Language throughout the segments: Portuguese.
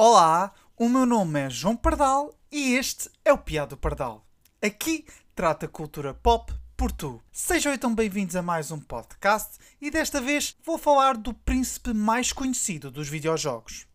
Olá, o meu nome é João Pardal e este é o Piado Pardal. Aqui trata cultura pop por tu. Sejam então bem-vindos a mais um podcast e desta vez vou falar do príncipe mais conhecido dos videojogos.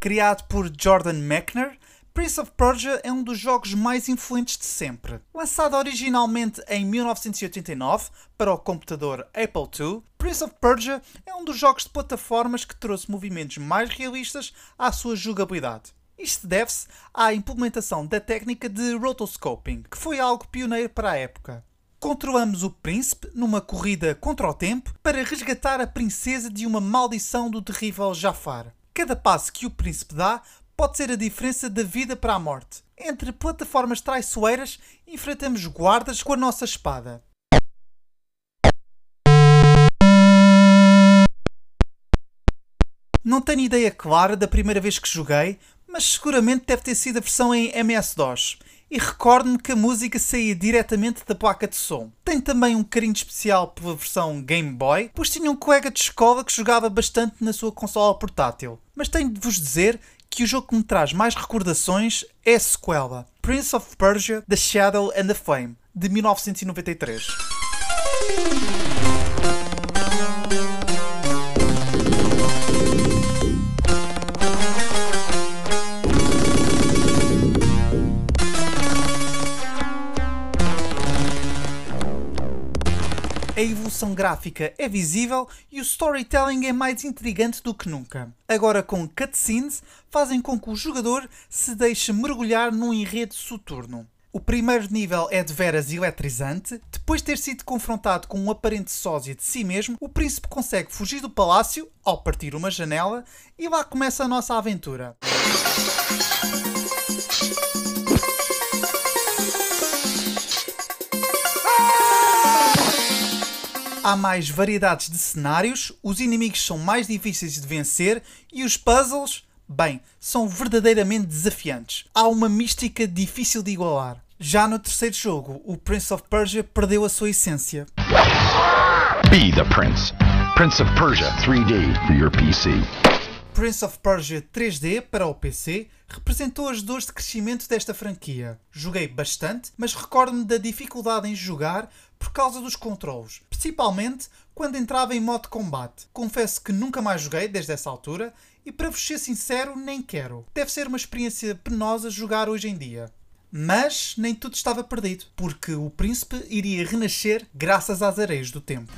Criado por Jordan Mechner, Prince of Persia é um dos jogos mais influentes de sempre. Lançado originalmente em 1989 para o computador Apple II, Prince of Persia é um dos jogos de plataformas que trouxe movimentos mais realistas à sua jogabilidade. Isto deve-se à implementação da técnica de rotoscoping, que foi algo pioneiro para a época. Controlamos o príncipe numa corrida contra o tempo para resgatar a princesa de uma maldição do terrível Jafar. Cada passo que o príncipe dá pode ser a diferença da vida para a morte. Entre plataformas traiçoeiras, enfrentamos guardas com a nossa espada. Não tenho ideia clara da primeira vez que joguei, mas seguramente deve ter sido a versão em MS-DOS. E recordo-me que a música saía diretamente da placa de som. Tenho também um carinho especial pela versão Game Boy, pois tinha um colega de escola que jogava bastante na sua consola portátil. Mas tenho de vos dizer que o jogo que me traz mais recordações é a sequela, Prince of Persia: The Shadow and the Flame, de 1993. Evolução gráfica é visível e o storytelling é mais intrigante do que nunca. Agora, com cutscenes, fazem com que o jogador se deixe mergulhar num enredo soturno. O primeiro nível é de veras eletrizante. Depois de ter sido confrontado com um aparente sósia de si mesmo, o príncipe consegue fugir do palácio ao partir uma janela e lá começa a nossa aventura. Há mais variedades de cenários, os inimigos são mais difíceis de vencer e os puzzles, bem, são verdadeiramente desafiantes. Há uma mística difícil de igualar. Já no terceiro jogo, o Prince of Persia perdeu a sua essência. Be the Prince. Prince of Persia 3D for your PC. Prince of Persia 3D para o PC representou as dores de crescimento desta franquia. Joguei bastante, mas recordo-me da dificuldade em jogar por causa dos controles, principalmente quando entrava em modo combate. Confesso que nunca mais joguei desde essa altura e, para vos ser sincero, nem quero. Deve ser uma experiência penosa jogar hoje em dia. Mas nem tudo estava perdido, porque o príncipe iria renascer graças às areias do tempo.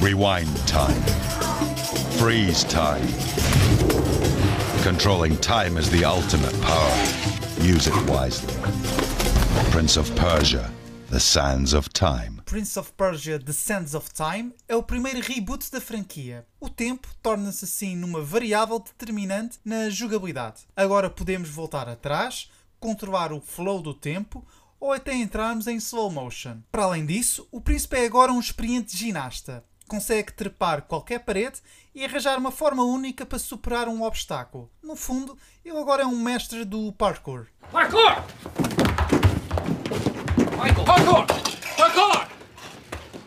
Rewind time. Freeze time. Controlling time is the ultimate power. Use it wisely. Prince of Persia, The Sands of Time. Prince of Persia The Sands of Time é o primeiro reboot da franquia. O tempo torna-se assim numa variável determinante na jogabilidade. Agora podemos voltar atrás, controlar o flow do tempo ou até entrarmos em slow motion. Para além disso, o príncipe é agora um experiente ginasta. Consegue trepar qualquer parede e arranjar uma forma única para superar um obstáculo. No fundo, ele agora é um mestre do parkour. Parkour! Michael! Parkour! Parkour!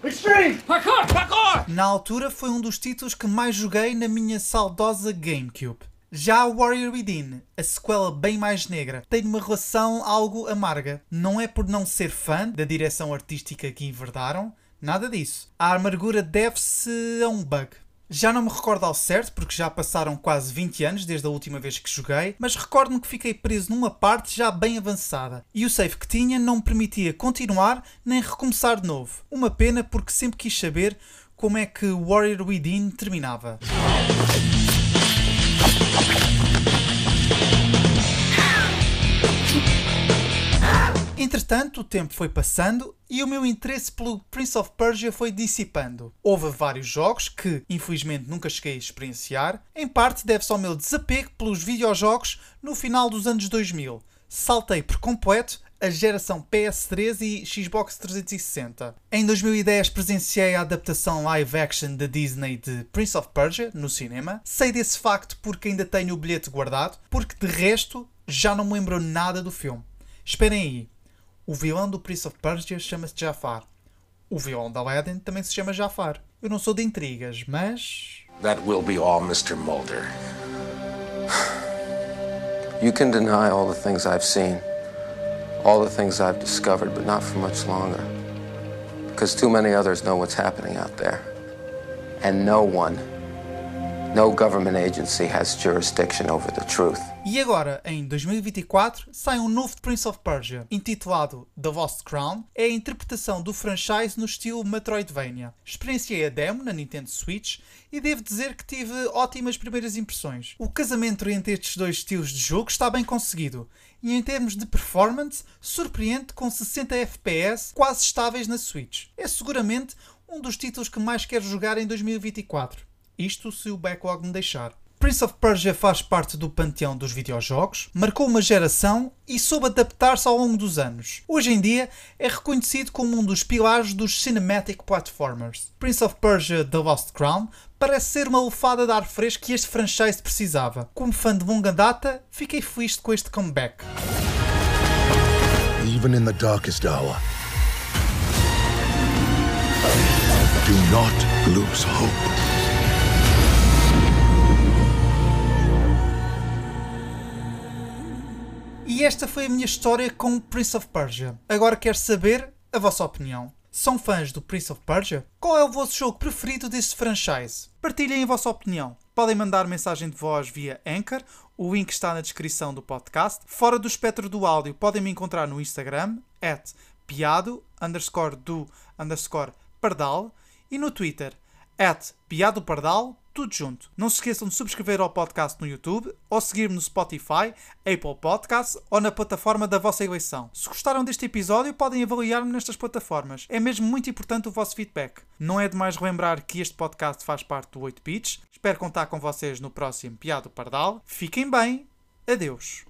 Extreme! Parkour! Parkour! Na altura foi um dos títulos que mais joguei na minha saudosa GameCube. Já Warrior Within, a sequela bem mais negra, tem uma relação algo amarga. Não é por não ser fã da direção artística que enverdaram, nada disso. A amargura deve-se a um bug. Já não me recordo ao certo, porque já passaram quase 20 anos desde a última vez que joguei, mas recordo-me que fiquei preso numa parte já bem avançada e o save que tinha não me permitia continuar nem recomeçar de novo. Uma pena porque sempre quis saber como é que Warrior Within terminava. Entretanto, o tempo foi passando e o meu interesse pelo Prince of Persia foi dissipando. Houve vários jogos que, infelizmente, nunca cheguei a experienciar. Em parte deve-se ao meu desapego pelos videojogos no final dos anos 2000. Saltei por completo a geração PS3 e Xbox 360. Em 2010 presenciei a adaptação live action da Disney de Prince of Persia no cinema. Sei desse facto porque ainda tenho o bilhete guardado, porque de resto já não me lembro nada do filme. Esperem aí. O vilão do Prince of Persia chama-se Jafar. O vilão da Aladdin também se chama Jafar. Eu não sou de intrigas, mas. That will be all, Mr. Mulder. You can deny all the things I've seen, all the things I've discovered, but not for much longer. Because too many others know what's happening out there. And no one, no government agency has jurisdiction over the truth. E agora, em 2024, sai um novo Prince of Persia, intitulado The Lost Crown. É a interpretação do franchise no estilo Metroidvania. Experienciei a demo na Nintendo Switch e devo dizer que tive ótimas primeiras impressões. O casamento entre estes dois estilos de jogo está bem conseguido e em termos de performance, surpreende com 60 FPS quase estáveis na Switch. É seguramente um dos títulos que mais quero jogar em 2024. Isto se o backlog me deixar. Prince of Persia faz parte do panteão dos videojogos, marcou uma geração e soube adaptar-se ao longo dos anos. Hoje em dia é reconhecido como um dos pilares dos cinematic platformers. Prince of Persia The Lost Crown parece ser uma lufada de ar fresco que este franchise precisava. Como fã de longa data, fiquei feliz com este comeback. Even in the darkest hour, do not lose hope. E esta foi a minha história com Prince of Persia. Agora quero saber a vossa opinião. São fãs do Prince of Persia? Qual é o vosso jogo preferido deste franchise? Partilhem a vossa opinião. Podem mandar mensagem de voz via Anchor, o link está na descrição do podcast. Fora do espectro do áudio, podem me encontrar no Instagram, at piado, underscore do, underscore pardal, e no Twitter, at piado pardal, tudo junto. Não se esqueçam de subscrever ao podcast no YouTube ou seguir-me no Spotify, Apple Podcasts ou na plataforma da vossa eleição. Se gostaram deste episódio, podem avaliar-me nestas plataformas. É mesmo muito importante o vosso feedback. Não é demais relembrar que este podcast faz parte do 8 Bits. Espero contar com vocês no próximo Piado Pardal. Fiquem bem. Adeus.